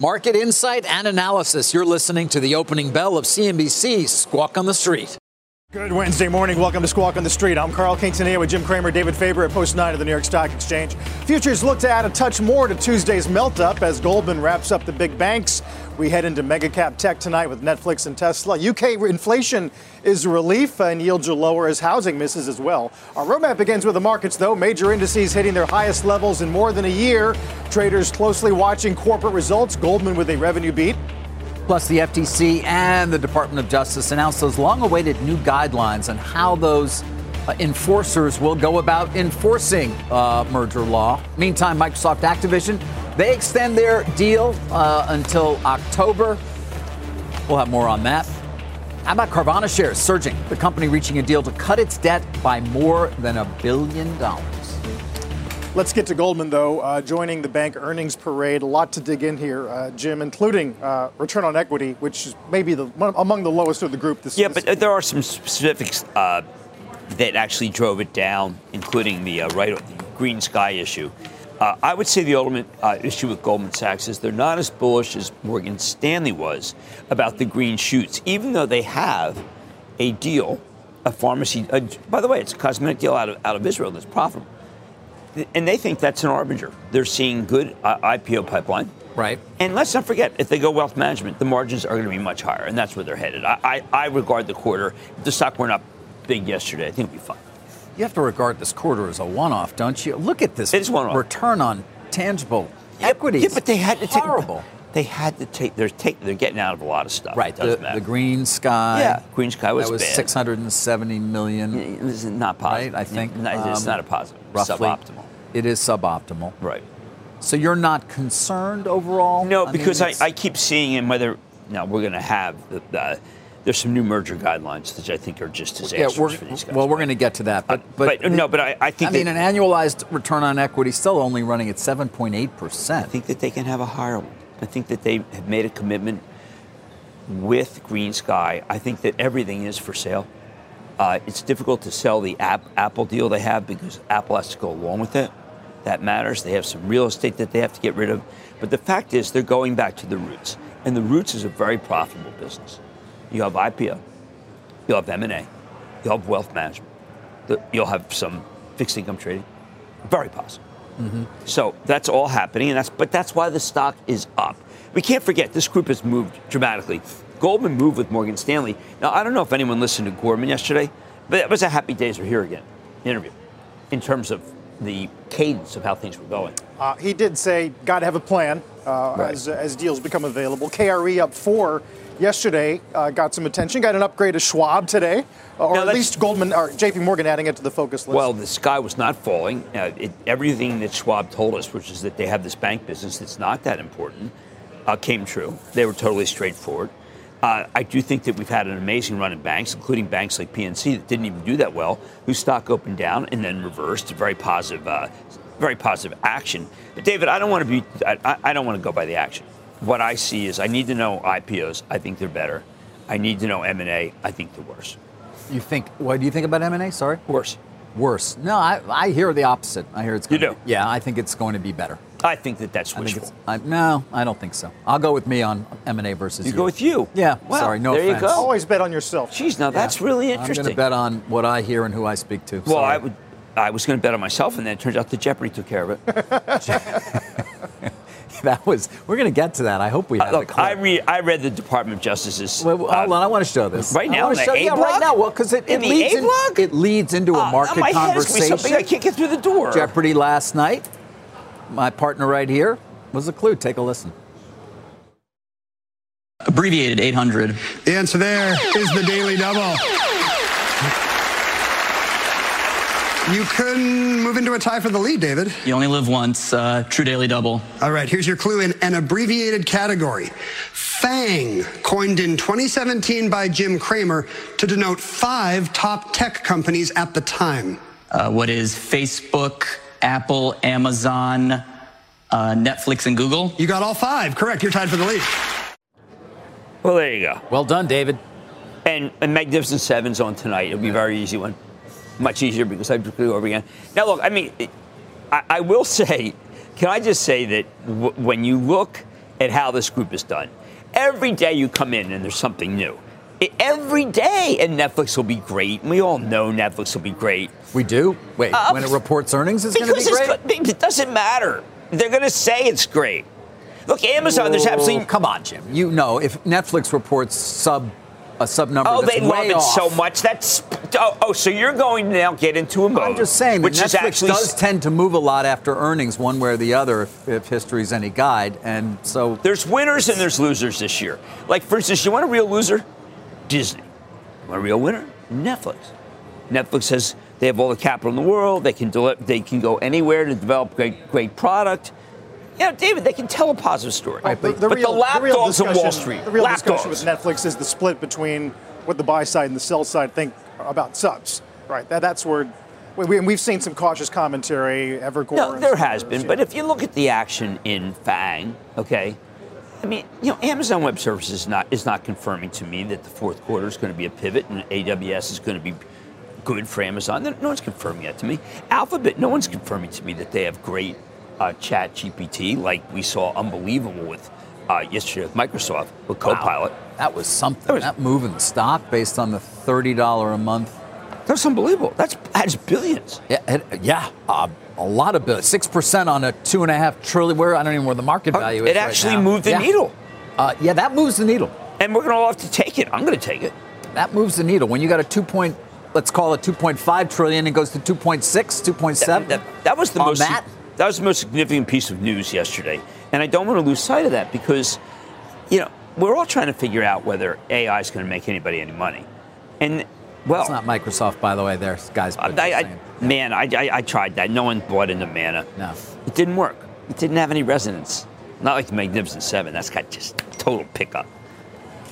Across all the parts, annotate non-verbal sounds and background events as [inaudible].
Market insight and analysis. You're listening to the opening bell of CNBC's Squawk on the Street. Good Wednesday morning. Welcome to Squawk on the Street. I'm Carl Quintanilla with Jim Cramer, David Faber at Post 9 of the New York Stock Exchange. Futures look to add a touch more to Tuesday's melt up as Goldman wraps up the big banks. We head into mega cap tech tonight with Netflix and Tesla. UK inflation is relief and yields are lower as housing misses as well. Our roadmap begins with the markets, though. Major indices hitting their highest levels in more than a year. Traders closely watching corporate results. Goldman with a revenue beat. Plus, the FTC and the Department of Justice announced those long awaited new guidelines on how those enforcers will go about enforcing uh, merger law. Meantime, Microsoft Activision, they extend their deal uh, until October. We'll have more on that. How about Carvana shares surging? The company reaching a deal to cut its debt by more than a billion dollars. Let's get to Goldman, though, uh, joining the bank earnings parade. A lot to dig in here, uh, Jim, including uh, return on equity, which is maybe the, among the lowest of the group. This, yeah, this but there are some specifics uh, that actually drove it down, including the uh, right GreenSky issue. Uh, I would say the ultimate issue with Goldman Sachs is they're not as bullish as Morgan Stanley was about the green shoots, even though they have a deal, a pharmacy. by the way, it's a cosmetic deal out of, out of Israel that's profitable and they think that's an arbinger. They're seeing good uh, IPO pipeline. Right. And let's not forget, if they go wealth management, the margins are going to be much higher, and that's where they're headed. I, I, I regard the quarter, if the stock went up big yesterday, I think it'll be fine. You have to regard this quarter as a one off, don't you? Look at this it's one-off. return on tangible equity. Yeah, but they had to take. Horrible. They had to take. They're take. They're getting out of a lot of stuff. Right. The, the, GreenSky. Yeah. GreenSky was. That was bad. 670 million. It was not positive. Right. I think. It's um, not a positive. Roughly. Suboptimal it is suboptimal. Right. So you're not concerned overall? No, I because mean, I, I, keep seeing in whether now we're going to have the, the, there's some new merger guidelines that I think are just disastrous yeah, for these guys. Well, we're going to get to that, but uh, but, but, no, but I, I think I mean an annualized return on equity still only running at 7.8 percent. I think that they can have a higher one. I think that they have made a commitment with GreenSky. I think that everything is for sale. Uh, it's difficult to sell the app, Apple deal they have because Apple has to go along with it. That matters. They have some real estate that they have to get rid of. But the fact is, they're going back to the roots. And the roots is a very profitable business. You have IPO, you'll have M&A, you'll have wealth management, you'll have some fixed income trading. Very possible. Mm-hmm. So that's all happening, and that's but that's why the stock is up. We can't forget this group has moved dramatically. Goldman moved with Morgan Stanley. Now I don't know if anyone listened to Gorman yesterday, but it was a happy days are here again interview in terms of the cadence of how things were going. Uh, he did say, got to have a plan uh, right. as, as deals become available. KRE up four yesterday, uh, got some attention. Got an upgrade of Schwab today, uh, or now at least Goldman or J.P. Morgan adding it to the focus list. Well, the sky was not falling. Uh, it, everything that Schwab told us, which is that they have this bank business that's not that important, uh, came true. They were totally straightforward. Uh, I do think that we've had an amazing run in banks, including banks like PNC that didn't even do that well, whose stock opened down and then reversed. Very positive, uh, very positive action. But David, I don't want to be. I, I don't want to go by the action. What I see is I need to know IPOs. I think they're better. I need to know M and A. I think they're worse. You think? What do you think about M and A? Sorry. Worse. Worse. No, I, I hear the opposite. I hear it's. Going you do. To, yeah, I think it's going to be better. I think that that's wishful. I, no, I don't think so. I'll go with me on M and A versus you. You go with you. Yeah. Well, sorry, no there offense. you go. Always bet on yourself. Jeez, now yeah. that's really interesting. I'm going to bet on what I hear and who I speak to. Well, sorry. I would. I was going to bet on myself, and then it turns out the Jeopardy took care of it. [laughs] [laughs] that was. We're going to get to that. I hope we. Uh, look, I read. I read the Department of Justice's. Well, hold uh, on. I want to show this right now. I show, yeah, right now. Well, because it, it leads in, it leads into a uh, market my conversation. Head is so big I can't get through the door. Jeopardy last night. My partner right here was a clue. Take a listen. Abbreviated 800. The answer there is the Daily Double. You couldn't move into a tie for the lead, David. You only live once. Uh, true daily double. All right, here's your clue in an abbreviated category. FANG, coined in 2017 by Jim Cramer to denote five top tech companies at the time. Uh, what is Facebook, Apple, Amazon, uh, Netflix, and Google? You got all five. Correct. You're tied for the lead. Well, there you go. Well done, David. And, and Magnificent Seven's on tonight. It'll be a very easy one. Much easier because I have to over again. Now, look, I mean, I, I will [laughs] say, can I just say that w- when you look at how this group is done, every day you come in and there's something new. I- every day, and Netflix will be great. And we all know Netflix will be great. We do? Wait, Uh, when it reports earnings, it's going to be great? it's. It doesn't matter. They're going to say it's great. Look, Amazon, there's absolutely. Come on, Jim. You know, if Netflix reports sub a sub number Oh, that's they love it off, so much. That's oh, oh, so you're going to now get into a mode. I'm just saying which Netflix actually does tend to move a lot after earnings, one way or the other, if, if history's any guide. And so There's winners and there's losers this year. Like, for instance, you want a real loser? Disney. You want a real winner? Netflix. Netflix says they have all the capital in the world. They can deli- they can go anywhere to develop great great product. Yeah, David, they can tell a positive story. Right, but the, lapdogs on Wall Street, The real lapdogs. discussion with Netflix is the split between what the buy side and the sell side think about subs. Right. That, that's where we, we, we've seen some cautious commentary. Evercore. No, and there has others, been. yeah. But if you look at the action in FANG, okay, I mean, you know, Amazon Web Services is not is not confirming to me that the fourth quarter is going to be a pivot and AWS is going to be good for Amazon. No one's confirming that to me. Alphabet, no one's confirming to me that they have great uh, Chat GPT like we saw unbelievable with uh, yesterday with Microsoft with Copilot. that was something. That was- that move in the stock based on the $30 a month. That's unbelievable. That's that's billions. Yeah, it- yeah uh, a lot of bills. 6% on a two and a half trillion. Where I don't even know where the market value is. It right actually now. moved the Yeah. needle, Uh, yeah, that moves the needle. and we're going to all have to take it. I'm going to take it. That moves the needle. When you got a 2 point, let's call it 2.5 trillion, it goes to 2.6, 2.7. That, that was the on most that. That was the most significant piece of news yesterday, and I don't want to lose sight of that because, you know, we're all trying to figure out whether AI is going to make anybody any money, and well, It's not Microsoft, by the way. There, guys. Uh, I, but I, saying. man, I, I, I tried that. No one bought into Mana. No. it didn't work. It didn't have any resonance. Not like the Magnificent Seven. That's got just total pickup.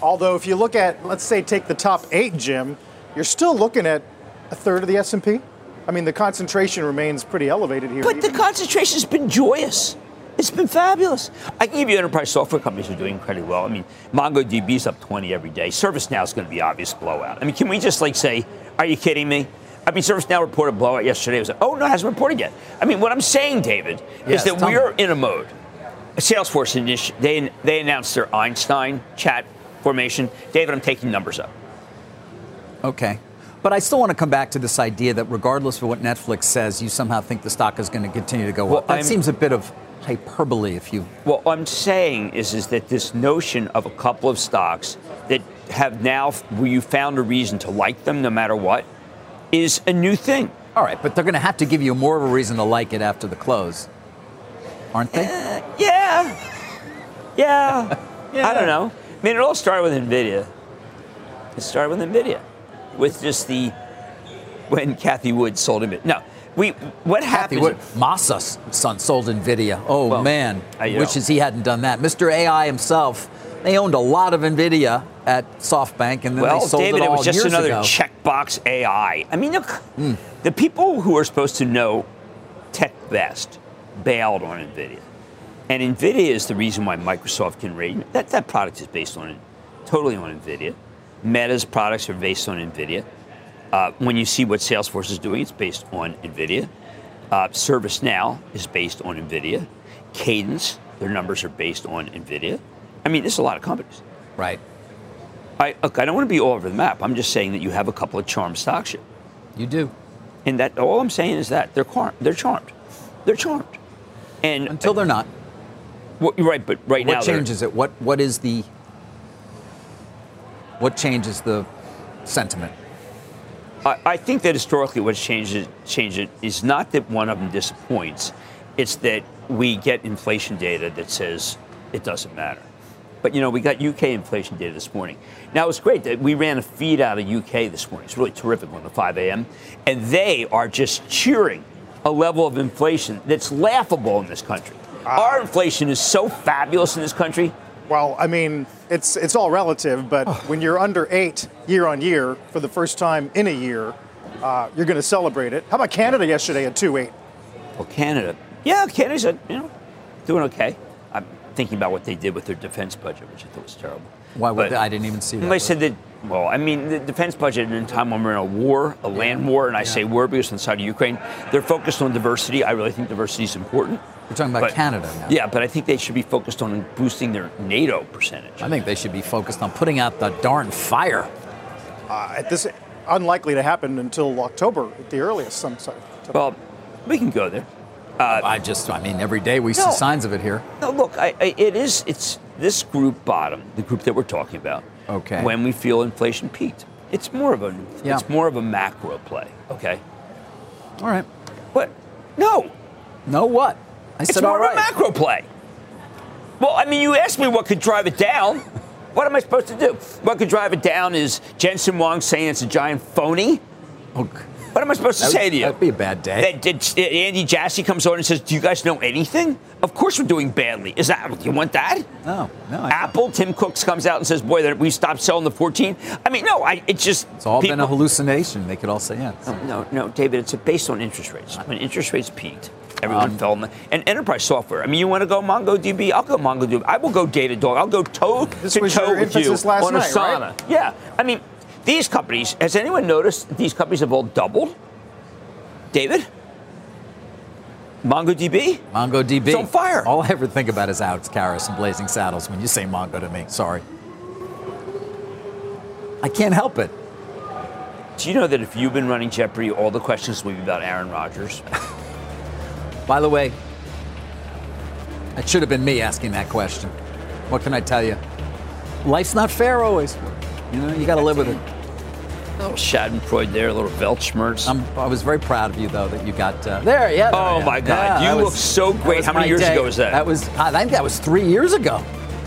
Although, if you look at, let's say, take the top eight, Jim, you're still looking at a third of the S&P. I mean, the concentration remains pretty elevated here. But the concentration's been joyous. It's been fabulous. I can give you enterprise software companies are doing incredibly well. I mean, MongoDB's up 20 every day. ServiceNow is going to be obvious blowout. I mean, can we just like say, are you kidding me? I mean, ServiceNow reported blowout yesterday. It was like, oh, no, it hasn't reported yet. I mean, what I'm saying, David, Yes, is that we're in a mode. Salesforce, initi- they, they announced their Einstein chat formation. David, I'm taking numbers up. Okay. But I still want to come back to this idea that regardless of what Netflix says, you somehow think the stock is going to continue to go Well, up. That I'm- seems a bit of hyperbole if you. What I'm saying is, is that this notion of a couple of stocks that have now, where you found a reason to like them no matter what, is a new thing. All right, but they're going to have to give you more of a reason to like it after the close, aren't they? Uh, yeah. Yeah. [laughs] I don't know. I mean, it all started with NVIDIA. It started with NVIDIA, with just the, when Cathie Wood sold him. it. No. We, what happened? Wood, Masa's son sold Nvidia. Oh Well, man, I- you wishes he hadn't done that. Mr. AI himself, they owned a lot of Nvidia at SoftBank, and then Well, they sold David, it it, was just years another ago. checkbox AI. I mean, look, Hmm. the people who are supposed to know tech best bailed on NVIDIA. And NVIDIA is the reason why Microsoft can rate. That, that product is based on, it totally on NVIDIA. Meta's products are based on NVIDIA. Uh, when you see what Salesforce is doing, it's based on NVIDIA. Uh, ServiceNow is based on NVIDIA. Cadence, their numbers are based on NVIDIA. I mean, there's a lot of companies. Right, I, look, I don't want to be all over the map. I'm just saying that you have a couple of charmed stocks here. you do. And that all I'm saying is that they're car- they're charmed. They're charmed. And Until they're not. well, you're right, but right now What changes it? What What is the? What changes the sentiment? I, I think that historically what's changed it, changed it is not that one of them disappoints. It's that we get inflation data that says it doesn't matter. But you know, we got UK inflation data this morning. Now it was great that we ran a feed out of UK this morning. It's really terrific one at 5 a.m. And they are just cheering a level of inflation that's laughable in this country. Ah. Our inflation is so fabulous in this country. Well, I mean, it's it's all relative, but when you're under eight year on year for the first time in a year, uh, you're going to celebrate it. How about Canada yesterday at two eight? Well, Canada, yeah, Canada's you know doing okay. I'm thinking about what they did with their defense budget, which I thought was terrible. Why would they? I didn't even see that. They said that, well, I mean, the defense budget in a time when we're in a war, a land war, and I say war because on the side of Ukraine, they're focused on diversity. I really think diversity is important. We're talking about But- Canada now. Yeah, but I think they should be focused on boosting their NATO percentage. I think they should be focused on putting out the darn fire. Uh, at this unlikely to happen until October at the earliest. Some sort. Well, we can go there. Uh, I just, I mean, every day we see signs of it here. No, look, I, I, it is. It's this group bottom, the group that we're talking about. Okay. When we feel inflation peaked, it's more of a, Yeah. it's more of a macro play. Okay. All right. What? No, No, what? I it's said, more all right. of a macro play. Well, I mean, you asked me what could drive it down. What am I supposed to do? What could drive it down is Jensen Huang saying it's a giant phony. Oh, What am I supposed to that say to you? That'd be a bad day. That, that Andy Jassy comes on and says, "Do you guys know anything?" Of course, we're doing badly. Is that you want that? no, no. I- Apple, Tim Cooks comes out and says, "Boy, that we stopped selling the 14." I mean, no, I, it's just It's all been a hallucination. They could all say yes. No, no, David, it's based on interest rates. When interest rates peaked, everyone Um, fell in the, and enterprise software. I mean, you want to go MongoDB? I'll go MongoDB. I will go Datadog. I'll go toe This to was toe with you on night, Asana. right? Yeah, I mean, these companies. Has anyone noticed these companies have all doubled? David, MongoDB. MongoDB. It's on fire. All I ever think about is Alex Karras and Blazing Saddles when you say Mongo to me. Sorry. I can't help it. Do you know that if you've been running Jeopardy, all the questions will be about Aaron Rodgers? [laughs] By the way, it should have been me asking that question. What can I tell you? Life's not fair always. You know, you got to live with it. A little Schadenfreude there, a little Weltschmerz. I'm, I was very proud of you, though, that you got uh, there. Yeah. there Oh, my God. Yeah, You look so great. How many years day. ago was that? That was. I think that was three years ago.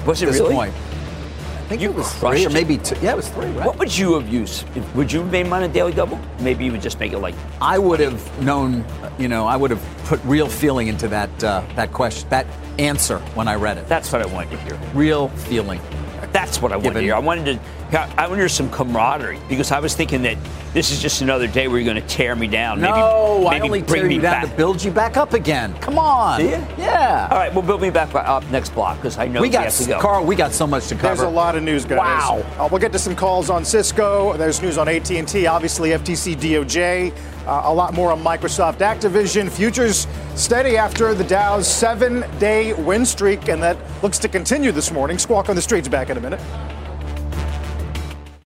Was it really? point. I think You it was three or maybe two. Yeah, it was three. Right. What would you have used? Would you have made mine a daily double? Maybe you would just make it like I would have known, you know, I would have put real feeling into that uh, that question, that answer when I read it. that's what I wanted to hear. real feeling. That's what I wanted to hear. I wanted to. I wanted some camaraderie because I was thinking that this is just another day where you're going to tear me down. No, maybe, I maybe only bring tear me you down back. to build you back up again. Come on. Do you? Yeah. All right, well, build me back up next block because I know We we got have to go. Carl. We got so much to cover. There's a lot of news, guys. Wow. Uh, we'll get to some calls on Cisco. There's news on AT&T, obviously FTC, DOJ. Uh, a lot more on Microsoft, Activision. Futures steady after the Dow's seven-day win streak, and that looks to continue this morning. Squawk on the streets back in a minute.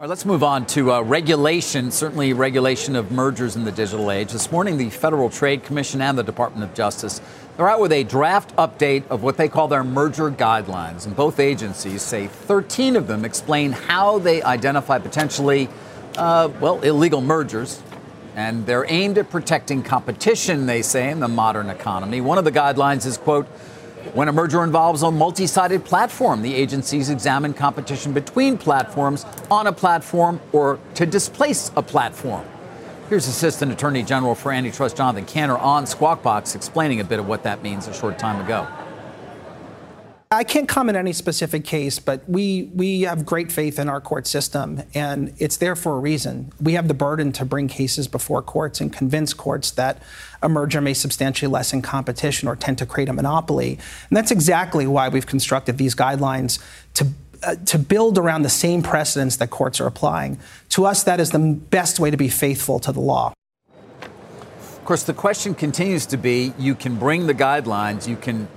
All right, let's move on to uh, regulation, certainly regulation of mergers in the digital age. This morning, the Federal Trade Commission and the Department of Justice are out with a draft update of what they call their merger guidelines. And both agencies say 13 of them explain how they identify potentially, uh, well, illegal mergers. And they're aimed at protecting competition, they say, in the modern economy. One of the guidelines is, quote, when a merger involves a multi sided platform, the agencies examine competition between platforms on a platform or to displace a platform. Here's Assistant Attorney General for Antitrust Jonathan Kanter on Squawk Box explaining a bit of what that means a short time ago. I can't comment on any specific case, but we we have great faith in our court system, and it's there for a reason. We have the burden to bring cases before courts and convince courts that a merger may substantially lessen competition or tend to create a monopoly, and that's exactly why we've constructed these guidelines to. Uh, to build around the same precedents that courts are applying. To us, that is the best way to be faithful to the law. Of course, the question continues to be you can bring the guidelines, you can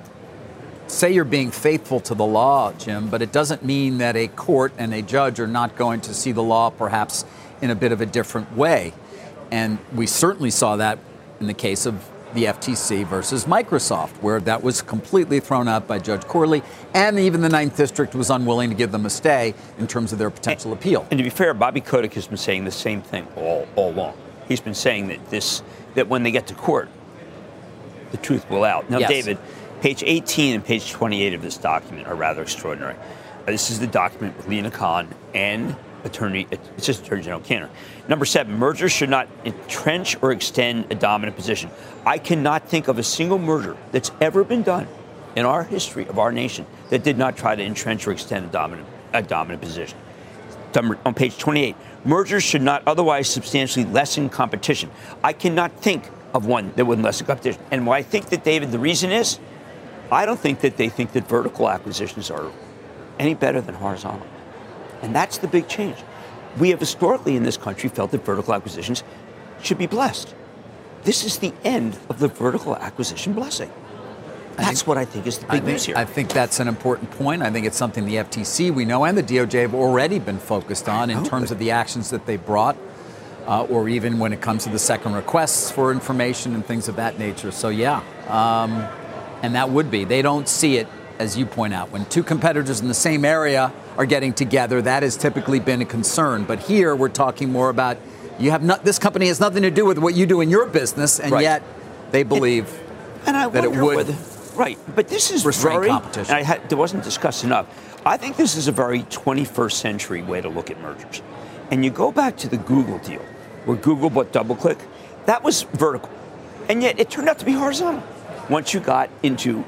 say you're being faithful to the law, Jim, but it doesn't mean that a court and a judge are not going to see the law perhaps in a bit of a different way. And we certainly saw that in the case of the FTC versus Microsoft, where that was completely thrown out by Judge Corley, and even the Ninth District was unwilling to give them a stay in terms of their potential and, appeal. And to be fair, Bobby Kotick has been saying the same thing all, all along. He's been saying that this that when they get to court, the truth will out. Now, yes. David, Page 18 and page 28 of this document are rather extraordinary. Uh, this is the document with Lina Khan and Attorney, it's just Attorney General Kanter. Number seven, mergers should not entrench or extend a dominant position. I cannot think of a single merger that's ever been done in our history of our nation that did not try to entrench or extend a dominant, a dominant position. On page 28, mergers should not otherwise substantially lessen competition. I cannot think of one that would lessen competition. And why I think that, David, the reason is I don't think that they think that vertical acquisitions are any better than horizontal. And that's the big change. We have historically in this country felt that vertical acquisitions should be blessed. This is the end of the vertical acquisition blessing. That's think, what I think is the big think, news here. I think that's an important point. I think it's something the FTC, we know, and the DOJ have already been focused on in terms of the actions that they brought, uh, or even when it comes to the second requests for information and things of that nature. So, yeah. Um, and that would be. They don't see it, as you point out. When two competitors in the same area are getting together, that has typically been a concern. But here we're talking more about you have not, this company has nothing to do with what you do in your business, and right. yet they believe and, and that it would. Whether, right, but this is very, competition. I had, it wasn't discussed enough. I think this is a very 21st century way to look at mergers. And you go back to the Google deal, where Google bought DoubleClick, that was vertical. And yet it turned out to be horizontal once you got into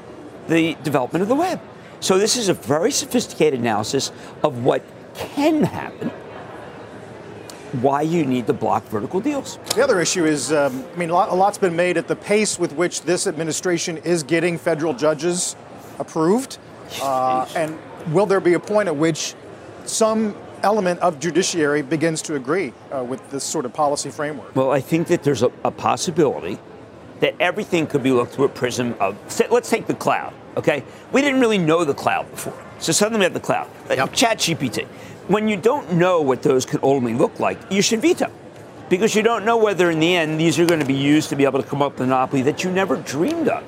the development of the web. So this is a very sophisticated analysis of what can happen, why you need to block vertical deals. The other issue is, um, I mean, a, lot, a lot's been made at the pace with which this administration is getting federal judges approved. Uh, and will there be a point at which some element of judiciary begins to agree uh, with this sort of policy framework? Well, I think that there's a, a possibility that everything could be looked through a prism of, let's take the cloud, okay? We didn't really know the cloud before. So suddenly we have the cloud. Yep. Chat GPT. When you don't know what those could ultimately look like, you should veto. Because you don't know whether in the end these are going to be used to be able to come up with an monopoly that you never dreamed of.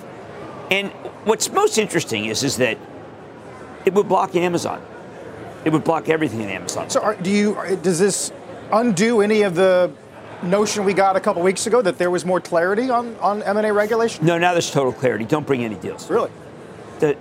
And what's most interesting is, is that it would block Amazon. It would block everything in Amazon. So, are, do you? Does this undo any of the notion we got a couple weeks ago that there was more clarity on, on M&A regulation? No, now there's total clarity. Don't bring any deals. Really?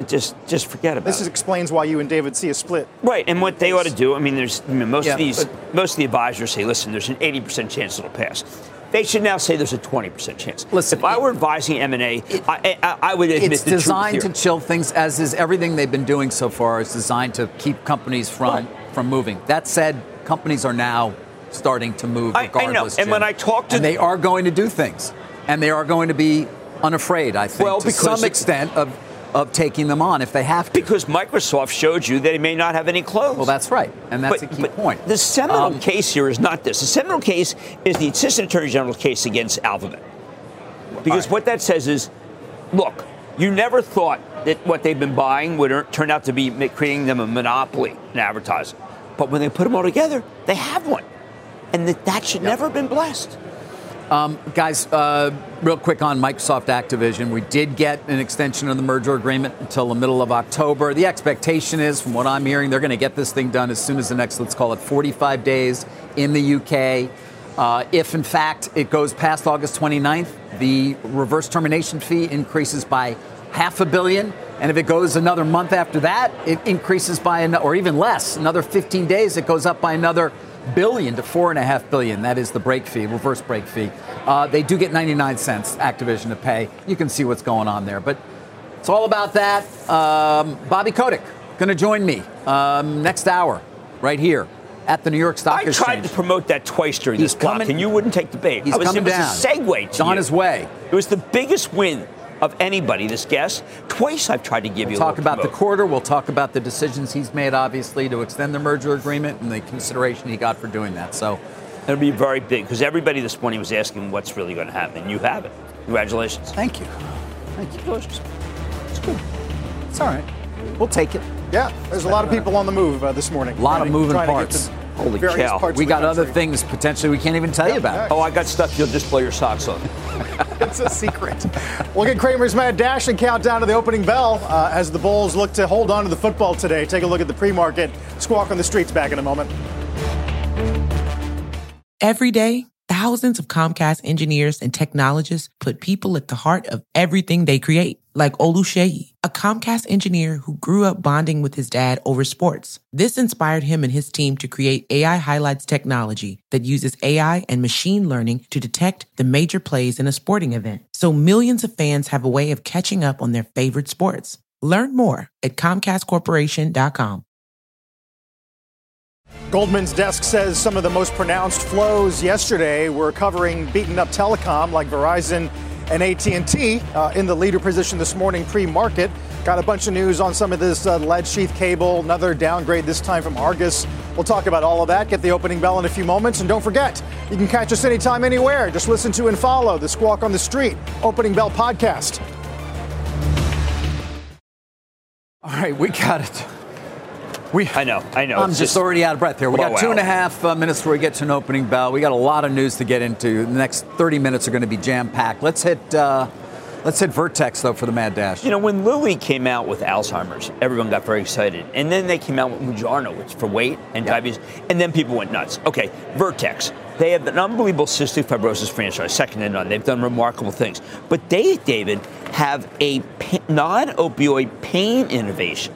just just forget about this it. This explains why you and David see a split. Right, and what they ought to do. I mean, there's I mean, most yeah, of these most of the advisors say, listen, there's an 80% chance it'll pass. They should now say there's a 20% chance. Listen, if I were advising M&A, I, I, I, would admit it's designed to chill things, as is everything they've been doing so far. Is designed to keep companies from right. from moving. That said, companies are now starting to move regardless. I, I know. And when I talk to and they are going to do things, and they are going to be unafraid. I think well, to some extent of of taking them on if they have to. Because Microsoft showed you that it may not have any clothes. Well, that's right, and that's but, a key point. The seminal um, case here is not this. The seminal case is the Assistant Attorney General's case against Alphabet. Because right. what that says is, look, you never thought that what they've been buying would turn out to be creating them a monopoly in advertising. But when they put them all together, they have one and that that should yep. never have been blessed. Um, guys, uh, real quick on Microsoft Activision. We did get an extension of the merger agreement until the middle of October. The expectation is, from what I'm hearing, they're going to get this thing done as soon as the next, let's call it 45 days in the UK. Uh, if, in fact, it goes past August 29th, the reverse termination fee increases by half a billion. And if it goes another month after that, it increases by, or even less, another 15 days, it goes up by another billion to four and a half billion. That is the break fee, reverse break fee. Uh, they do get 99 cents Activision to pay. You can see what's going on there, but It's all about that. Um, Bobby Kotick going to join me um, next hour, right here at the New York Stock I Exchange. tried to promote that twice during He's this block, and you wouldn't take the bait. He's I was, coming it was down. a segue to He's on his way. It was the biggest win of anybody, this guest. Twice I've tried to give you We'll a talk little about the quarter. We'll talk about the decisions he's made, obviously, to extend the merger agreement and the consideration he got for doing that. So, It'll be very big because everybody this morning was asking what's really going to happen. and You have it. Congratulations. thank you. Thank you. It's good. It's all right. We'll take it. Yeah, there's a lot of people on the move uh, this morning. A lot of moving trying to get parts. To Holy various cow. parts We of the got other things potentially we can't even tell you about. Oh, I got stuff you'll just blow your socks on. [laughs] It's a secret. [laughs] We'll get Cramer's Mad Dash and countdown to the opening bell uh, as the Bulls look to hold on to the football today. Take a look at the pre-market. Squawk on the streets back in a moment. Every day, thousands of Comcast engineers and technologists put people at the heart of everything they create. Like Oluseyi, a Comcast engineer who grew up bonding with his dad over sports. This inspired him and his team to create AI Highlights technology that uses AI and machine learning to detect the major plays in a sporting event. So millions of fans have a way of catching up on their favorite sports. Learn more at ComcastCorporation.com. Goldman's desk says some of the most pronounced flows yesterday were covering beaten up telecom like Verizon and AT&T uh, in the leader position this morning pre-market. Got a bunch of news on some of this uh, lead sheath cable, another downgrade this time from Argus. We'll talk about all of that. Get the opening bell in a few moments, and don't forget, you can catch us anytime, anywhere. Just listen to and follow the Squawk on the Street opening bell podcast. All right, we got it. We, I know, I know. I'm It's just, already out of breath here. We got two and a half uh, minutes before we get to an opening bell. We got a lot of news to get into. The next 30 minutes are going to be jam packed. Let's hit. Uh, let's hit Vertex though for the Mad Dash. You know, when Lilly came out with Alzheimer's, everyone got very excited. And then they came out with Mounjaro, which is for weight and diabetes. And then people went nuts. Okay, Vertex. They have an unbelievable cystic fibrosis franchise, second to none. They've done remarkable things. But they, David, have a non opioid pain innovation.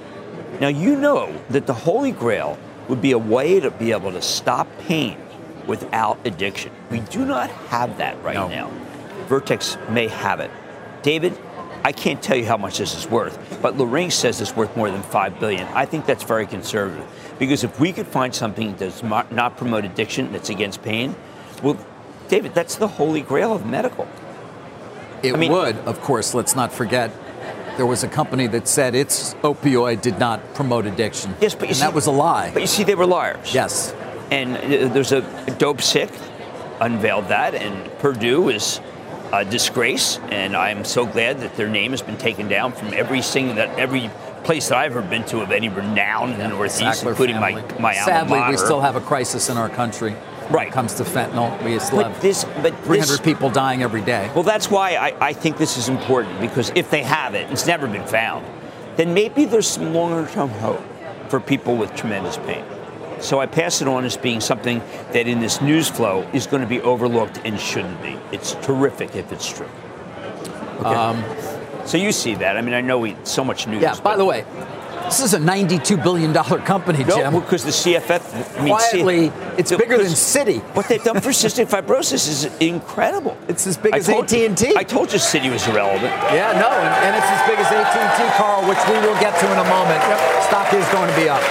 Now, you know that the Holy Grail would be a way to be able to stop pain without addiction. We do not have that right now. Vertex may have it. David, I can't tell you how much this is worth, but Lorraine says it's worth more than five billion. I think that's very conservative because if we could find something that does not not promote addiction, that's against pain, well, David, that's the holy grail of medical. It I mean- would, of course. Let's not forget. There was a company that said its opioid did not promote addiction. Yes, but you and see, that was a lie. But you see, they were liars. Yes. And uh, there's a Dopesick unveiled that, and Purdue is a disgrace. And I'm so glad that their name has been taken down from every single that every place that I've ever been to of any renown in the Northeast, Sackler including my family. my alma Sadly, mater. we still have a crisis in our country. When Right. it comes to fentanyl, we still But have this- but 300 this- people dying every day. Well, that's why I, I think this is important because if they have it, it's never been found, then maybe there's some longer term hope for people with tremendous pain. So I pass it on as being something that in this news flow is going to be overlooked and shouldn't be. It's terrific if it's true. Um, so you see that. I mean, I know we so much news. Yeah. By the way, this is a 92 billion dollar company, no, Jim. because the CFF, I mean, Quietly, it's bigger than Citi. What they've done for cystic [laughs] fibrosis is incredible. It's as big I as AT&T. I told you Citi was irrelevant. Yeah, no, and, and it's as big as AT&T, Carl, which we will get to in a moment. Stock is going to be up.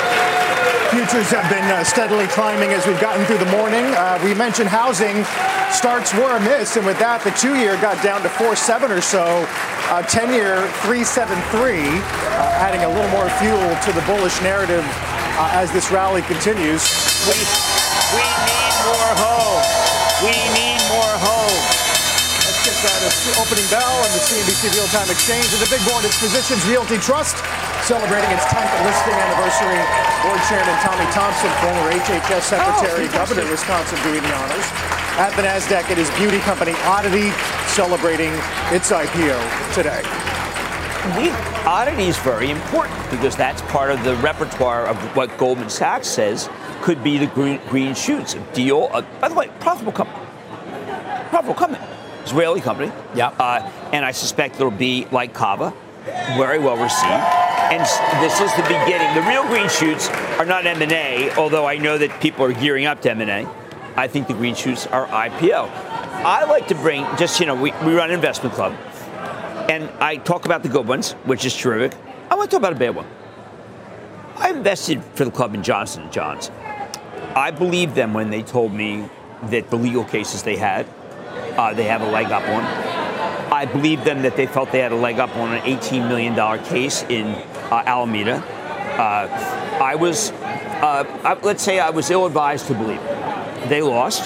Futures have been uh, steadily climbing as we've gotten through the morning. Uh, we mentioned housing starts were a miss, and with that, the two-year got down to 4.7 or so. Uh, 10-year 3.73, uh, adding a little more fuel to the bullish narrative uh, as this rally continues. We, we need more homes. We need more homes. Let's get that opening bell and the CNBC Real-Time Exchange. And the big board, its Physicians Realty Trust, celebrating its 10th listing anniversary. Board Chairman Tommy Thompson, former HHS Secretary, Governor of Wisconsin, doing the honors. At the NASDAQ, it is beauty company Oddity celebrating its IPO today. We, oddity is very important because that's part of the repertoire of what Goldman Sachs says could be the green, green shoots. A deal, uh, by the way, profitable company. Profitable company. Israeli company. Yeah. Uh, and I suspect it'll be like Cava, very well received. And this is the beginning. The real green shoots are not M&A, although I know that people are gearing up to M&A. I think the green shoots are IPO. I like to bring, just, you know, we, we run an investment club. And I talk about the good ones, which is terrific. I want to talk about a bad one. I invested for the club in Johnson & Johns. I believed them when they told me that the legal cases they had, uh, they have a leg up on. I believed them that they felt they had a leg up on an $18 million case in uh, Alameda. Uh, I was, uh, I, let's say I was ill advised to believe it. They lost.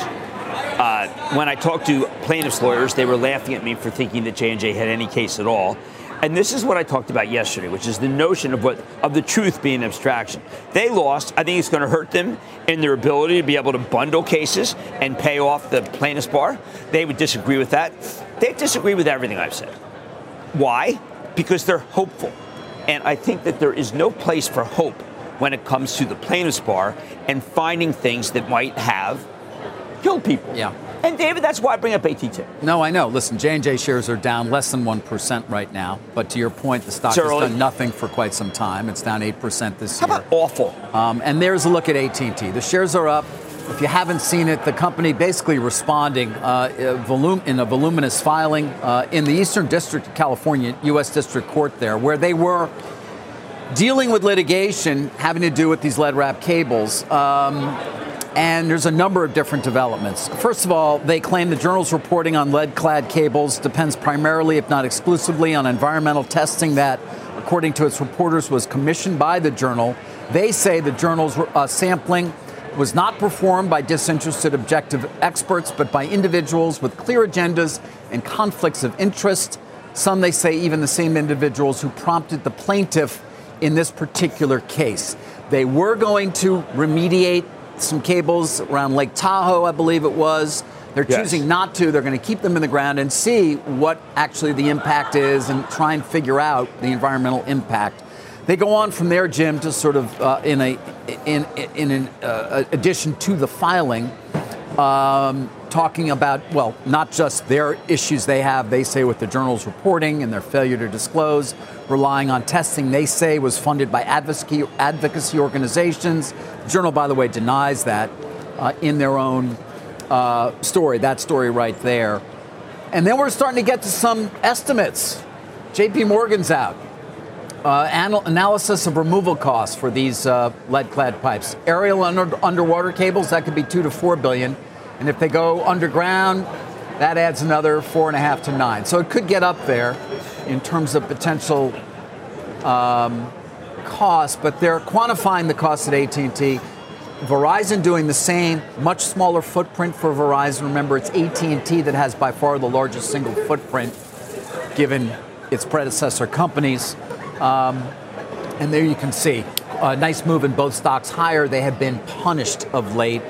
Uh, when I talked to plaintiffs' lawyers, they were laughing at me for thinking that J&J had any case at all. And this is what I talked about yesterday, which is the notion of what of the truth being abstraction. They lost. I think it's going to hurt them in their ability to be able to bundle cases and pay off the plaintiff's bar. They would disagree with that. They disagree with everything I've said. Why? Because they're hopeful. And I think that there is no place for hope when it comes to the plaintiff's bar and finding things that might have killed people. Yeah. And David, that's why I bring up AT&T. No, I know. Listen, J&J shares are down less than 1% right now. But to your point, the stock has done nothing for quite some time. It's down 8% this How year. about awful? Um, and there's a look at AT&T. The shares are up. If you haven't seen it, the company basically responding uh, volum- in a voluminous filing uh, in the Eastern District of California, U.S. District Court there, where they were dealing with litigation having to do with these lead wrap cables. Um, and there's a number of different developments. First of all, they claim the journal's reporting on lead clad cables depends primarily, if not exclusively, on environmental testing that, according to its reporters, was commissioned by the journal. They say the journal's uh, sampling was not performed by disinterested objective experts, but by individuals with clear agendas and conflicts of interest. Some, they say, even the same individuals who prompted the plaintiff in this particular case. They were going to remediate some cables around Lake Tahoe, I believe it was. They're Yes. choosing not to. They're going to keep them in the ground and see what actually the impact is and try and figure out the environmental impact. They go on from there, Jim, to sort of uh, in a in in an uh, addition to the filing, um, talking about well, not just their issues they have. They say with the journal's reporting and their failure to disclose, relying on testing they say was funded by advocacy advocacy organizations. The journal, by the way, denies that uh, in their own uh, story. That story right there. And then we're starting to get to some estimates. J.P. Morgan's out. Uh, anal- analysis of removal costs for these uh, lead-clad pipes. Aerial under- underwater cables that could be two to four billion, and if they go underground, that adds another four and a half to nine. So it could get up there in terms of potential um, cost, but they're quantifying the cost at AT&T. Verizon doing the same, much smaller footprint for Verizon. Remember, it's AT&T that has by far the largest single footprint, given its predecessor companies. Um, and there you can see a nice move in both stocks higher. They have been punished of late.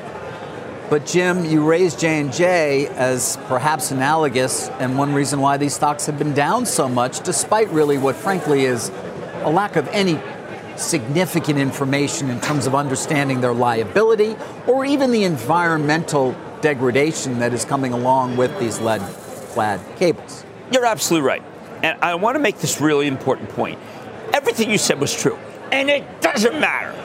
But Jim, you raised J&J as perhaps analogous, and one reason why these stocks have been down so much, despite really what frankly is a lack of any significant information in terms of understanding their liability or even the environmental degradation that is coming along with these lead clad cables. You're absolutely right. And I want to make this really important point. Everything you said was true, and it doesn't matter.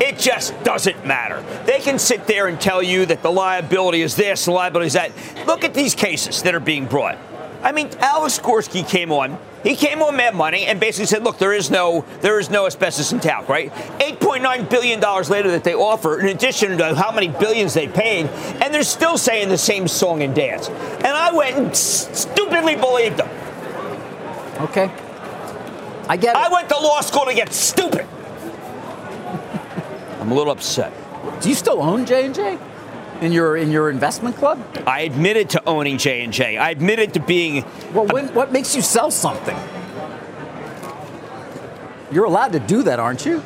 It just doesn't matter. They can sit there and tell you that the liability is this, the liability is that. Look at these cases that are being brought. I mean, Alex Gorsky came on. He came on Mad Money and basically said, "Look, there is no, there is no asbestos in talc, right? 8.9 billion dollars later that they offer, in addition to how many billions they paid, and they're still saying the same song and dance." And I went and stupidly believed them. Okay. I get it. I went to law school to get stupid. I'm a little upset. Do you still own J&J in your in your investment club? I admitted to owning J and J. I admitted to being. Well, when, what makes you sell something? You're allowed to do that, aren't you?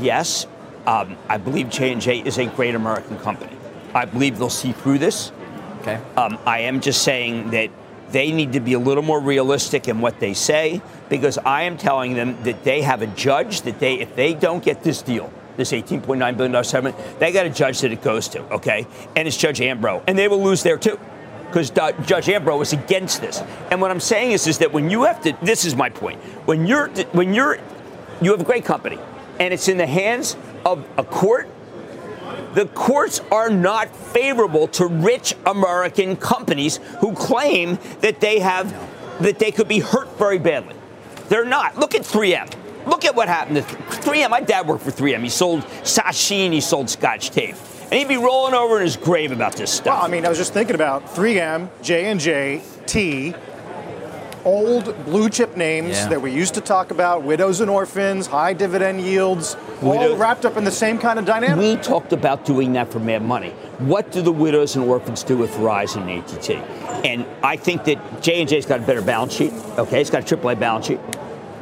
Yes, um, I believe J and J is a great American company. I believe they'll see through this. Okay. Um, I am just saying that they need to be a little more realistic in what they say because I am telling them that they have a judge that they, if they don't get this deal, this $18.9 billion settlement, they got a judge that it goes to, okay? And it's Judge Ambrose. And they will lose there too because Judge Ambrose is against this. And what I'm saying is, is that when you have to, this is my point, when you're, when you're, you have a great company and it's in the hands of a court the courts are not favorable to rich American companies who claim that they have that they could be hurt very badly. They're not. Look at 3M. Look at what happened to 3M. My dad worked for 3M. He sold sashimi and he sold scotch tape. And he'd be rolling over in his grave about this stuff. Well, I mean, I was just thinking about 3M, J&J, T, old blue chip names Yeah. that we used to talk about, widows and orphans, high dividend yields, all wrapped up in the same kind of dynamic. We talked about doing that for Mad Money. What do the widows and orphans do with Verizon and AT&T? And I think that J and J's got a better balance sheet. Okay, it's got a AAA balance sheet.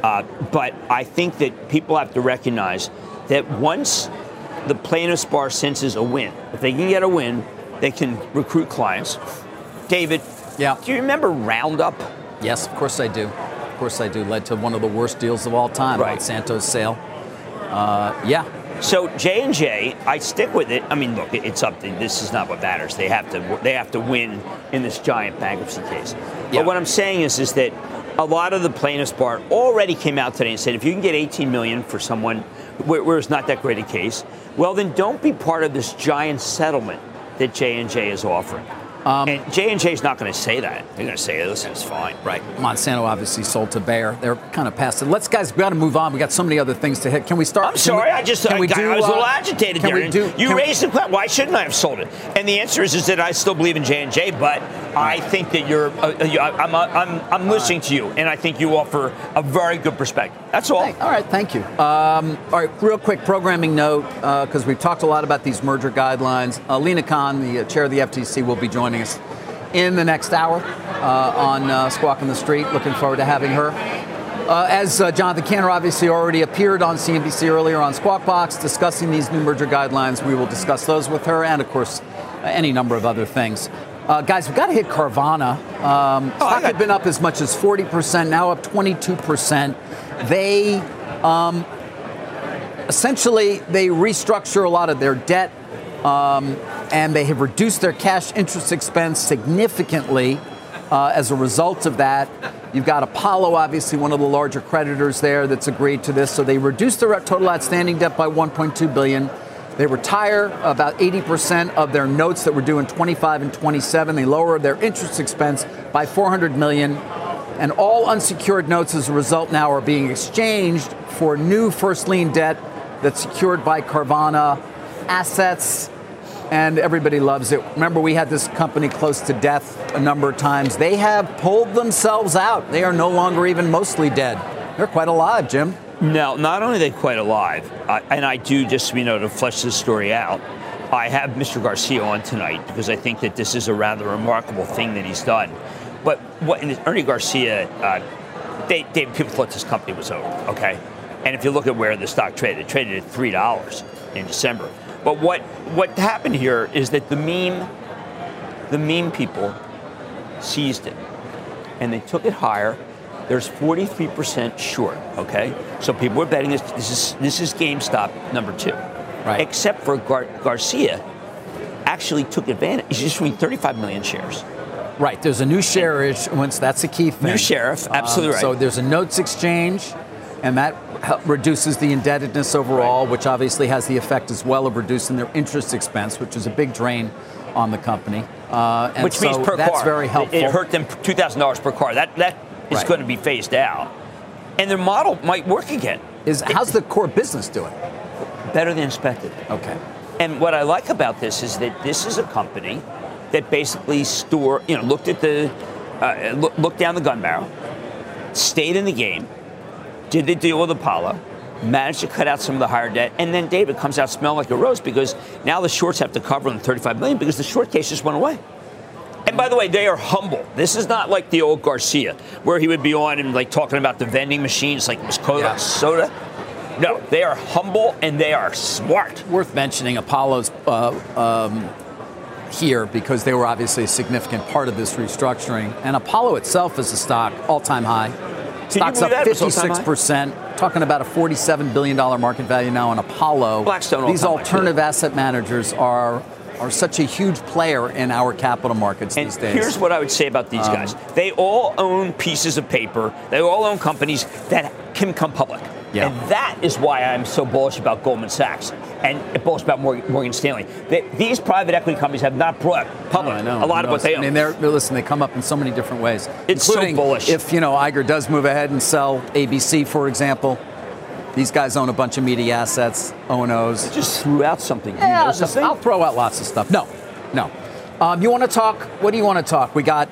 Uh, but I think that people have to recognize that once the plaintiff's bar senses a win, if they can get a win, they can recruit clients. David, Yeah. do you remember Roundup? Yes, of course I do. Of course I do. Led to one of the worst deals of all time, Right. Monsanto's sale. Uh, yeah. So J and J, I stick with it. I mean, look, it's up to this is not what matters. They have to they have to win in this giant bankruptcy case. Yeah. But what I'm saying is is that a lot of the plaintiffs' bar already came out today and said if you can get 18 million for someone where, where it's not that great a case, well then don't be part of this giant settlement that J and J is offering. Um, and J and J is not going to say that. They're going to say, "Listen, it's fine." Right. Monsanto obviously sold to Bayer. They're kind of past it. Let's, guys, we got to move on. We got so many other things to hit. Can we start? I'm sorry, we- I just I, we got- do, I was a little uh, agitated can there. we do? you can we- raised the question. Why shouldn't I have sold it? And the answer is, is that I still believe in J and J, but I think that you're. Uh, uh, I'm, uh, I'm, I'm listening to you, and I think you offer a very good perspective. That's all. All right, thank you. Um, all right, real quick programming note, because we've talked a lot about these merger guidelines. Uh, Lina Khan, the uh, chair of the FTC, will be joining us in the next hour uh, on uh, Squawk on the Street. Looking forward to having her. Uh, as uh, Jonathan Kanter obviously already appeared on CNBC earlier on Squawk Box discussing these new merger guidelines, we will discuss those with her and, of course, any number of other things. Uh, guys, we've got to hit Carvana. Um, stock had been up as much as 40%, now up 22%. They um, essentially they restructure a lot of their debt, um, and they have reduced their cash interest expense significantly uh, as a result of that. You've got Apollo, obviously one of the larger creditors there, that's agreed to this. So they reduced their total outstanding debt by 1.2 billion. They retire about 80% of their notes that were due in 25 and 27. They lower their interest expense by 400 million. And all unsecured notes as a result now are being exchanged for new first lien debt that's secured by Carvana assets. And everybody loves it. Remember, we had this company close to death a number of times. They have pulled themselves out. They are no longer even mostly dead. They're quite alive, Jim. No, not only are they quite alive, uh, and I do just you know to flesh this story out. I have Mr. Garcia on tonight because I think that this is a rather remarkable thing that he's done. But what Ernie Garcia, uh, they, they people thought this company was over, okay? And if you look at where the stock traded, it traded at three dollars in December. But what what happened here is that the meme, the meme people, seized it, and they took it higher. There's 43% short. Okay, so people were betting this. This is this is GameStop number two, Right. Except for Gar- Garcia, actually took advantage. He's issuing 35 million shares. Right. There's a new share issuance. That's a key thing. New sheriff, absolutely right. So there's a notes exchange, and that reduces the indebtedness overall, which obviously has the effect as well of reducing their interest expense, which is a big drain on the company. Uh, and which means so per that's car. very helpful. It hurt them two thousand dollars per car. That that is Right. going to be phased out, and their model might work again. Is how's the core business doing? Better than expected. Okay. And what I like about this is that this is a company that basically store, you know, looked at the, uh, look, looked down the gun barrel, stayed in the game, did the deal with Apollo, managed to cut out some of the higher debt, and then David comes out smelling like a rose because now the shorts have to cover them 35 million because the short case just went away. And by the way, they are humble. This is not like the old Garcia, where he would be on and like talking about the vending machines, like was Yeah. soda. No, they are humble and they are smart. Worth mentioning Apollo's uh, um, here because they were obviously a significant part of this restructuring. And Apollo itself is a stock all-time high. Stock's up that? It was all-time high? 56 percent. Talking about a 47 billion dollar market value now on Apollo. Blackstone These alternative asset managers are are such a huge player in our capital markets And these days. here's what I would say about these Um, guys. They all own pieces of paper. They all own companies that can come public. Yeah. And that is why I'm so bullish about Goldman Sachs and bullish about Morgan, Stanley. They, these private equity companies have not brought public know. a lot of what they I mean, they're- listen. They come up in so many different ways. It's so bullish. If you know Iger does move ahead and sell ABC, for example, these guys own a bunch of media assets, Onos. O's. just threw out something. Do you Yeah, know something? I'll throw out lots of stuff. No, no. Um, you want to talk? What do you want to talk? We got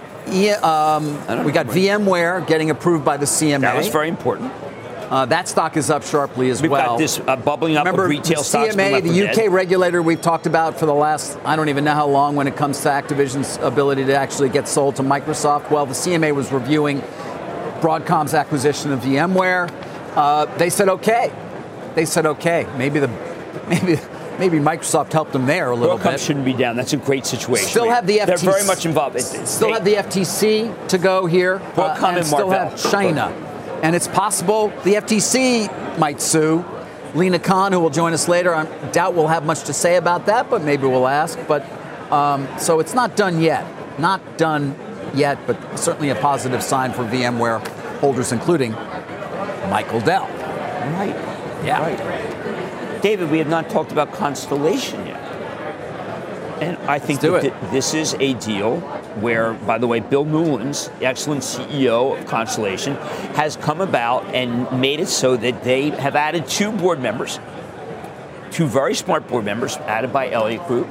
um, we got. VMware getting approved by the CMA. that was very important. Uh, that stock is up sharply as We've well. got this uh, bubbling up Remember, of retail the stocks. CMA, the UK dead. regulator we've talked about for the last, I don't even know how long when it comes to Activision's ability to actually get sold to Microsoft. Well, the CMA was reviewing Broadcom's acquisition of VMware. Uh, they said okay. They said okay. Maybe the [laughs] maybe maybe Microsoft helped them there a little Broadcom bit. shouldn't be down. That's a great situation. Still have the FTC. They're very much involved. It- it- Still they- have the FTC to go here, uh, and and still Marvell. have China, and it's possible the FTC might sue. Lina Khan, who will join us later, I doubt we'll have much to say about that, but maybe we'll ask. But um, so it's not done yet, not done yet, but certainly a positive sign for VMware holders, including Michael Dell. Right. Yeah. Right. David, we have not talked about Constellation yet. And I think that this is a deal where, by the way, Bill Newlands, the excellent CEO of Constellation, has come about and made it so that they have added two board members, two very smart board members added by Elliott Group.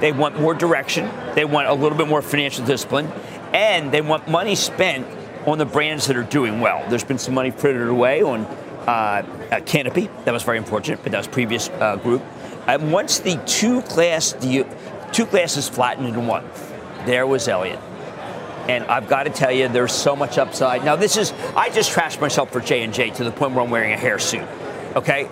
They want more direction, they want a little bit more financial discipline, and they want money spent on the brands that are doing well. There's been some money frittered away on uh, uh, Canopy. That was very unfortunate, but that was previous uh, group. And once the two class deal, two classes flattened into one, there was Elliott. And I've got to tell you, there's so much upside. Now, this is I just trashed myself for J and J to the point where I'm wearing a hair suit. Okay,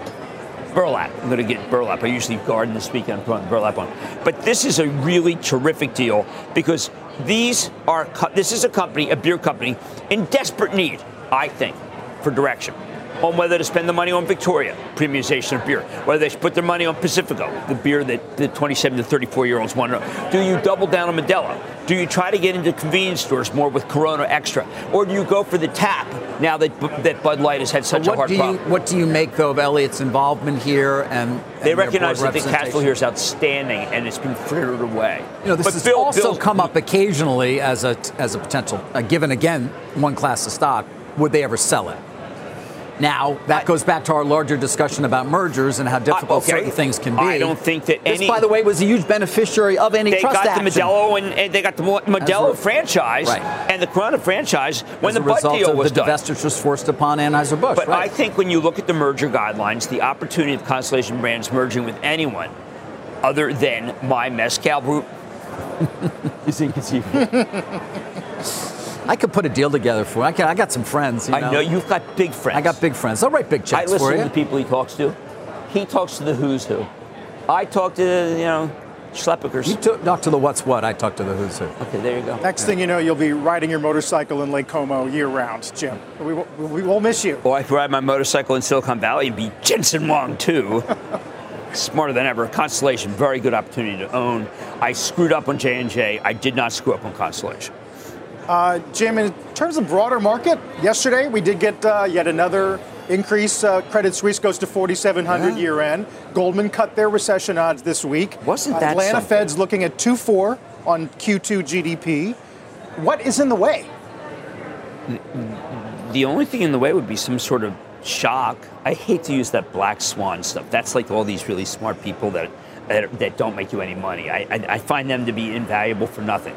burlap. I'm going to get burlap. I usually garden this weekend, I'm putting burlap on. But this is a really terrific deal because these are. This is a company, a beer company, in desperate need, I think, for direction. On whether to spend the money on Victoria, premiumization of beer, whether they should put their money on Pacifico, the beer that the 27 to 34 year olds want to know. Do you double down on Modelo? Do you try to get into convenience stores more with Corona Extra? Or do you go for the tap now that, that Bud Light has had such a hard do you problem? what do you make though of Elliott's involvement here and, and They recognize that the cash flow here is outstanding and it's been frittered away. You know, this but has Bill, also Bill- come up occasionally as a as a potential. Uh, given again one class of stock, would they ever sell it? Now that goes back to our larger discussion about mergers and how difficult okay. certain things can be. I don't think that this, any- by the way, was a huge beneficiary of any They trust got action. the Modelo and, and they got the Modelo a- franchise Right. and the Corona franchise when as the a Bud deal of was the done. divestitures forced upon Anheuser Busch. But right. I think when you look at the merger guidelines, the opportunity of Constellation Brands merging with anyone other than my mezcal group [laughs] is inconceivable. [laughs] I could put a deal together for. you. I, can, I got some friends. You know? I know you've got big friends. I got big friends. I'll write big checks I listen to the people he talks to. He talks to the who's who. I talk to you know schleppikers. You took- talk to the what's what. I talk to the who's who. okay, there you go. Next thing you know, you'll be riding your motorcycle in Lake Como year round, Jim. We will, we will miss you. Or I could ride my motorcycle in Silicon Valley and be Jensen Huang too. [laughs] Smarter than ever. Constellation, very good opportunity to own. I screwed up on J and J. I did not screw up on Constellation. Uh, Jim, in terms of broader market, yesterday we did get uh, yet another increase. Uh, Credit Suisse goes to 4,700 Yeah. year end. Goldman cut their recession odds this week. Wasn't that Atlanta something? Fed's looking at 2.4 on Q2 GDP. What is in the way? The only thing in the way would be some sort of shock. I hate to use that black swan stuff. That's like all these really smart people that that, that don't make you any money. I, I, I find them to be invaluable for nothing.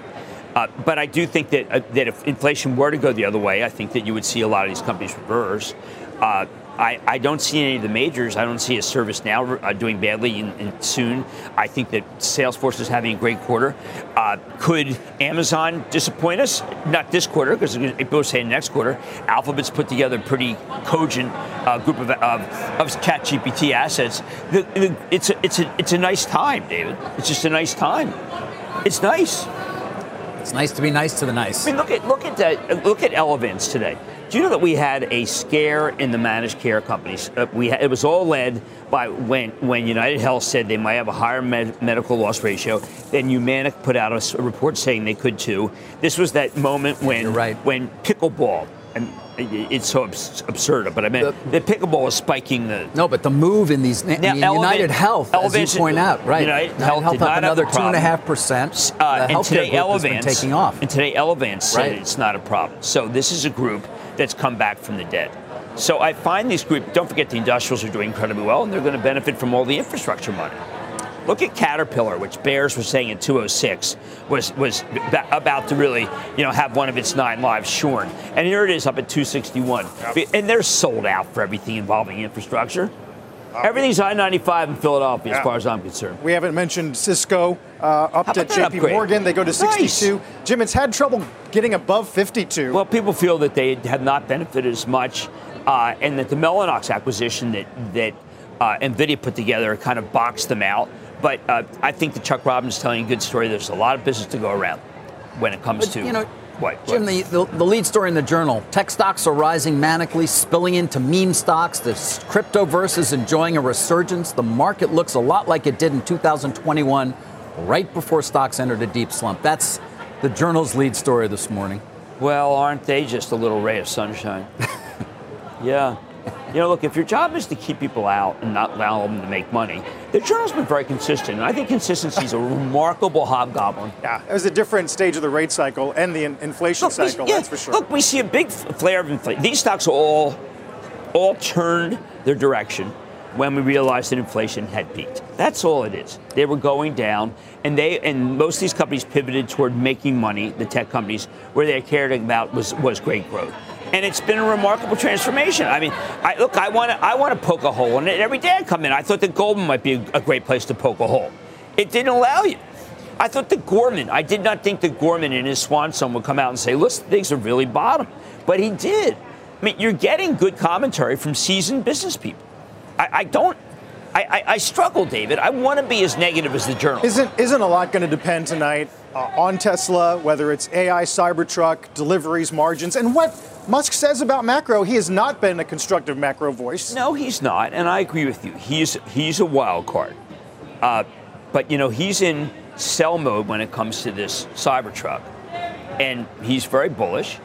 Uh, but I do think that uh, that if inflation were to go the other way, I think that you would see a lot of these companies reverse. Uh, I, I don't see any of the majors. I don't see a service now uh, doing badly in, in soon. I think that Salesforce is having a great quarter. Uh, could Amazon disappoint us? Not this quarter, because it will say next quarter. Alphabet's put together a pretty cogent uh, group of, of, of ChatGPT assets. The, the, it's, a, it's, a, it's a nice time, David. It's just a nice time. It's nice. It's nice to be nice to the nice. I mean, look at look at that. Look at Elevance today. Do you know that we had a scare in the managed care companies? Uh, we had, it was all led by when when United Health said they might have a higher med- medical loss ratio. Then Humana put out a report saying they could too. This was that moment when right. when pickleball and it's so abs- absurd. But I mean, the, pickleball is spiking the. No, but the move in these Now, United Elevate- Health, as you point out, right? United United Health Health up another a two and a problem. half percent. Uh, and today, Elevance taking off. And today, Elevance said Right. it's not a problem. So this is a group that's come back from the dead. So I find these groups. Don't forget, the industrials are doing incredibly well, and they're going to benefit from all the infrastructure money. Look at Caterpillar, which bears were saying in 206 was was about to really, you know, have one of its nine lives shorn, and here it is up at 261, and they're sold out for everything involving infrastructure. Everything's I-95 in Philadelphia, as far as I'm concerned. We haven't mentioned Cisco uh, up to JP upgrade? Morgan. They go to Nice. 62. Jim, it's had trouble getting above 52. Well, people feel that they have not benefited as much, uh, and that the Mellanox acquisition that that uh, Nvidia put together kind of boxed them out. But uh, I think that Chuck Robbins is telling a good story. There's a lot of business to go around when it comes But, to you know, what. Jim, what- the, the, the lead story in the journal tech stocks are rising manically, spilling into meme stocks. The cryptoverse is enjoying a resurgence. The market looks a lot like it did in 2021, right before stocks entered a deep slump. That's the journal's lead story this morning. Well, aren't they just a little ray of sunshine? [laughs] yeah. You know, look, if your job is to keep people out and not allow them to make money, the journal's been very consistent. And I think consistency is a remarkable hobgoblin. yeah, it was a different stage of the rate cycle and the in- inflation Look, cycle, yeah, that's for sure. Look, we see a big flare of inflation. These stocks all, all turned their direction when we realized that inflation had peaked. That's all it is. They were going down, and they and most of these companies pivoted toward making money. The tech companies, where they cared about was was great growth. And it's been a remarkable transformation. I mean, I, look, I want to I want to poke a hole in it every day. I come in. I thought that Goldman might be a, great place to poke a hole. It didn't allow you. I thought the Gorman, I did not think the Gorman in his swan song would come out and say, listen, things are really bottom. But he did. I mean, you're getting good commentary from seasoned business people. I, I don't, I, I, I struggle, David. I want to be as negative as the journal. Isn't isn't a lot going to depend tonight uh, on Tesla, whether it's AI, Cybertruck, deliveries, margins, and what Musk says about macro? He has not been a constructive macro voice. No, he's not, and I agree with you. He's he's a wild card, uh, but you know he's in sell mode when it comes to this Cybertruck, and he's very bullish.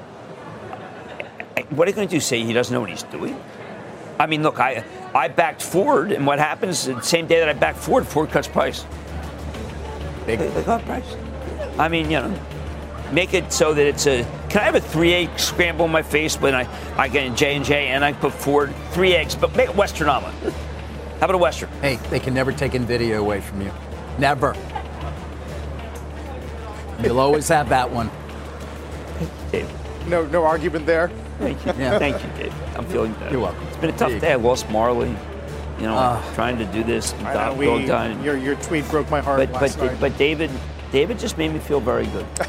What are you going to do? Say he doesn't know what he's doing? I mean, look, I I backed Ford, and what happens the same day that I backed Ford, Ford cuts price. Big. They, they cut price. I mean, you know, make it so that it's a. Can I have a three egg scramble in my face when I I get in J and J and I put Ford three eggs, but make it Western omelet. How about a Western? Hey, they can never take NVIDIA away from you. Never. You'll always have that one. Dave, No, no argument there. thank you. Yeah. Thank you, Dave. I'm feeling better. You're welcome. It's been a tough There day. I lost Marley. You know, Ah. trying to do this. I know, Dog, we- your, your tweet broke my heart But last but night. but David, David just made me feel very good. [laughs]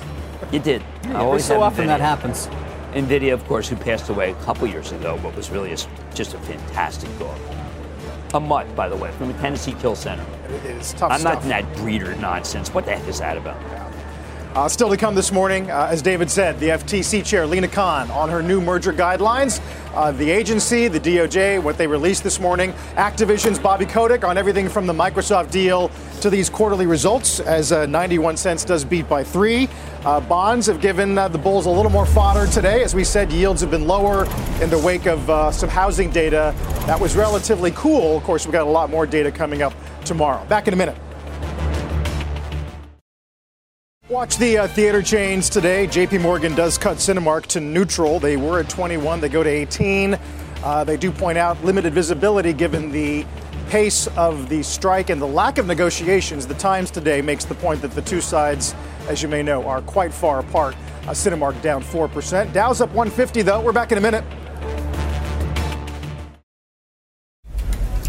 You did. I Every always so have often that happens. Nvidia, of course, who passed away a couple years ago, but was really a, just a fantastic dog. A mutt, by the way, from the Tennessee Kill Center. it is tough I'm stuff. not in that breeder nonsense. What the heck is that about? Uh, still to come this morning, uh, as David said, the FTC chair, Lina Khan, on her new merger guidelines. Uh, the agency, the DOJ, what they released this morning. Activision's Bobby Kotick on everything from the Microsoft deal to these quarterly results, as uh, 91 cents does beat by three. Uh, bonds have given uh, the Bulls a little more fodder today. As we said, yields have been lower in the wake of some housing data that was relatively cool. Of course, we've got a lot more data coming up tomorrow. Back in a minute. Watch the uh, theater chains today. JP Morgan does cut Cinemark to neutral. They were at 21, they go to 18. Uh, they do point out limited visibility given the pace of the strike and the lack of negotiations. The Times today makes the point that the two sides, as you may know, are quite far apart. Uh, Cinemark down 4%. Dow's up 150, though. We're back in a minute.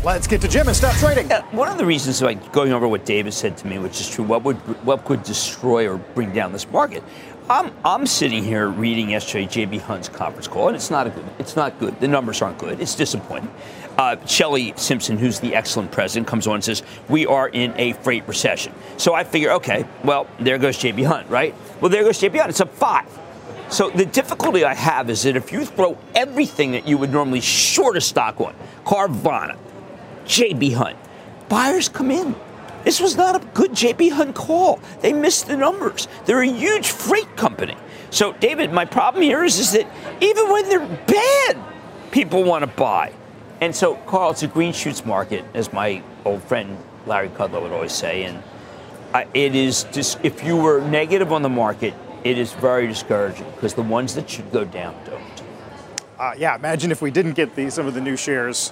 Let's get to Jim and stop trading. Yeah, one of the reasons, like going over what David said to me, which is true, what would what could destroy or bring down this market? I'm I'm sitting here reading yesterday JB Hunt's conference call, and it's not a good. It's not good. The numbers aren't good. It's disappointing. Uh, Shelley Simpson, who's the excellent president, comes on and says we are in a freight recession. So I figure, okay, well there goes JB Hunt, right? Well there goes JB Hunt. It's a five. So the difficulty I have is that if you throw everything that you would normally short a stock on, Carvana, JB Hunt, buyers come in. This was not a good JB Hunt call. They missed the numbers. They're a huge freight company. So, David, my problem here is, is that even when they're bad, people want to buy. And so, Carl, it's a green shoots market, as my old friend Larry Kudlow would always say. And uh, it is just, if you were negative on the market, it is very discouraging because the ones that should go down. Uh, yeah, imagine if we didn't get these, some of the new shares.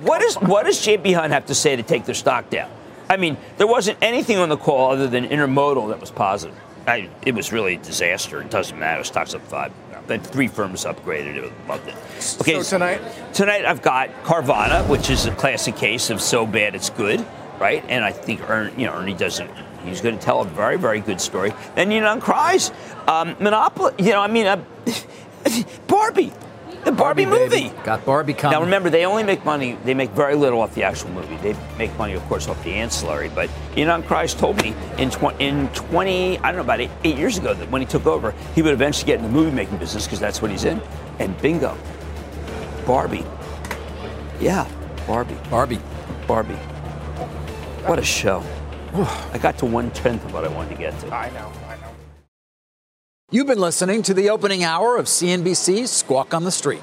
what, is, [laughs] what does JB Hunt have to say to take their stock down? I mean, there wasn't anything on the call other than intermodal that was positive. I, it was really a disaster. It doesn't matter. Stock's up five. But three firms upgraded it. Loved it. Okay, so tonight? Tonight I've got Carvana, which is a classic case of so bad it's good, right? And I think Ern, you know, Ernie doesn't. He's going to tell a very, very good story. Then you know, cries. Um, Monopoly, you know, I mean, uh, [laughs] Barbie. The Barbie, Barbie movie. Baby. Got Barbie coming. Now remember, they only make money. They make very little off the actual movie. They make money, of course, off the ancillary. But Ynon Kreiz told me in, tw- in 20, I don't know, about eight, eight, years ago, that when he took over, he would eventually get in the movie making business because that's what he's in. And bingo, Barbie. Yeah, Barbie. Barbie. Barbie. What a show. I got to one tenth of what I wanted to get to. I know. You've been listening to the opening hour of CNBC's Squawk on the Street.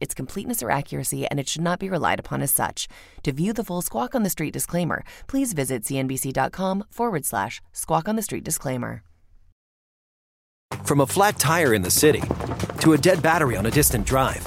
its completeness or accuracy, and it should not be relied upon as such. To view the full Squawk on the Street disclaimer, please visit cnbc.com forward slash squawk on the street disclaimer. From a flat tire in the city to a dead battery on a distant drive,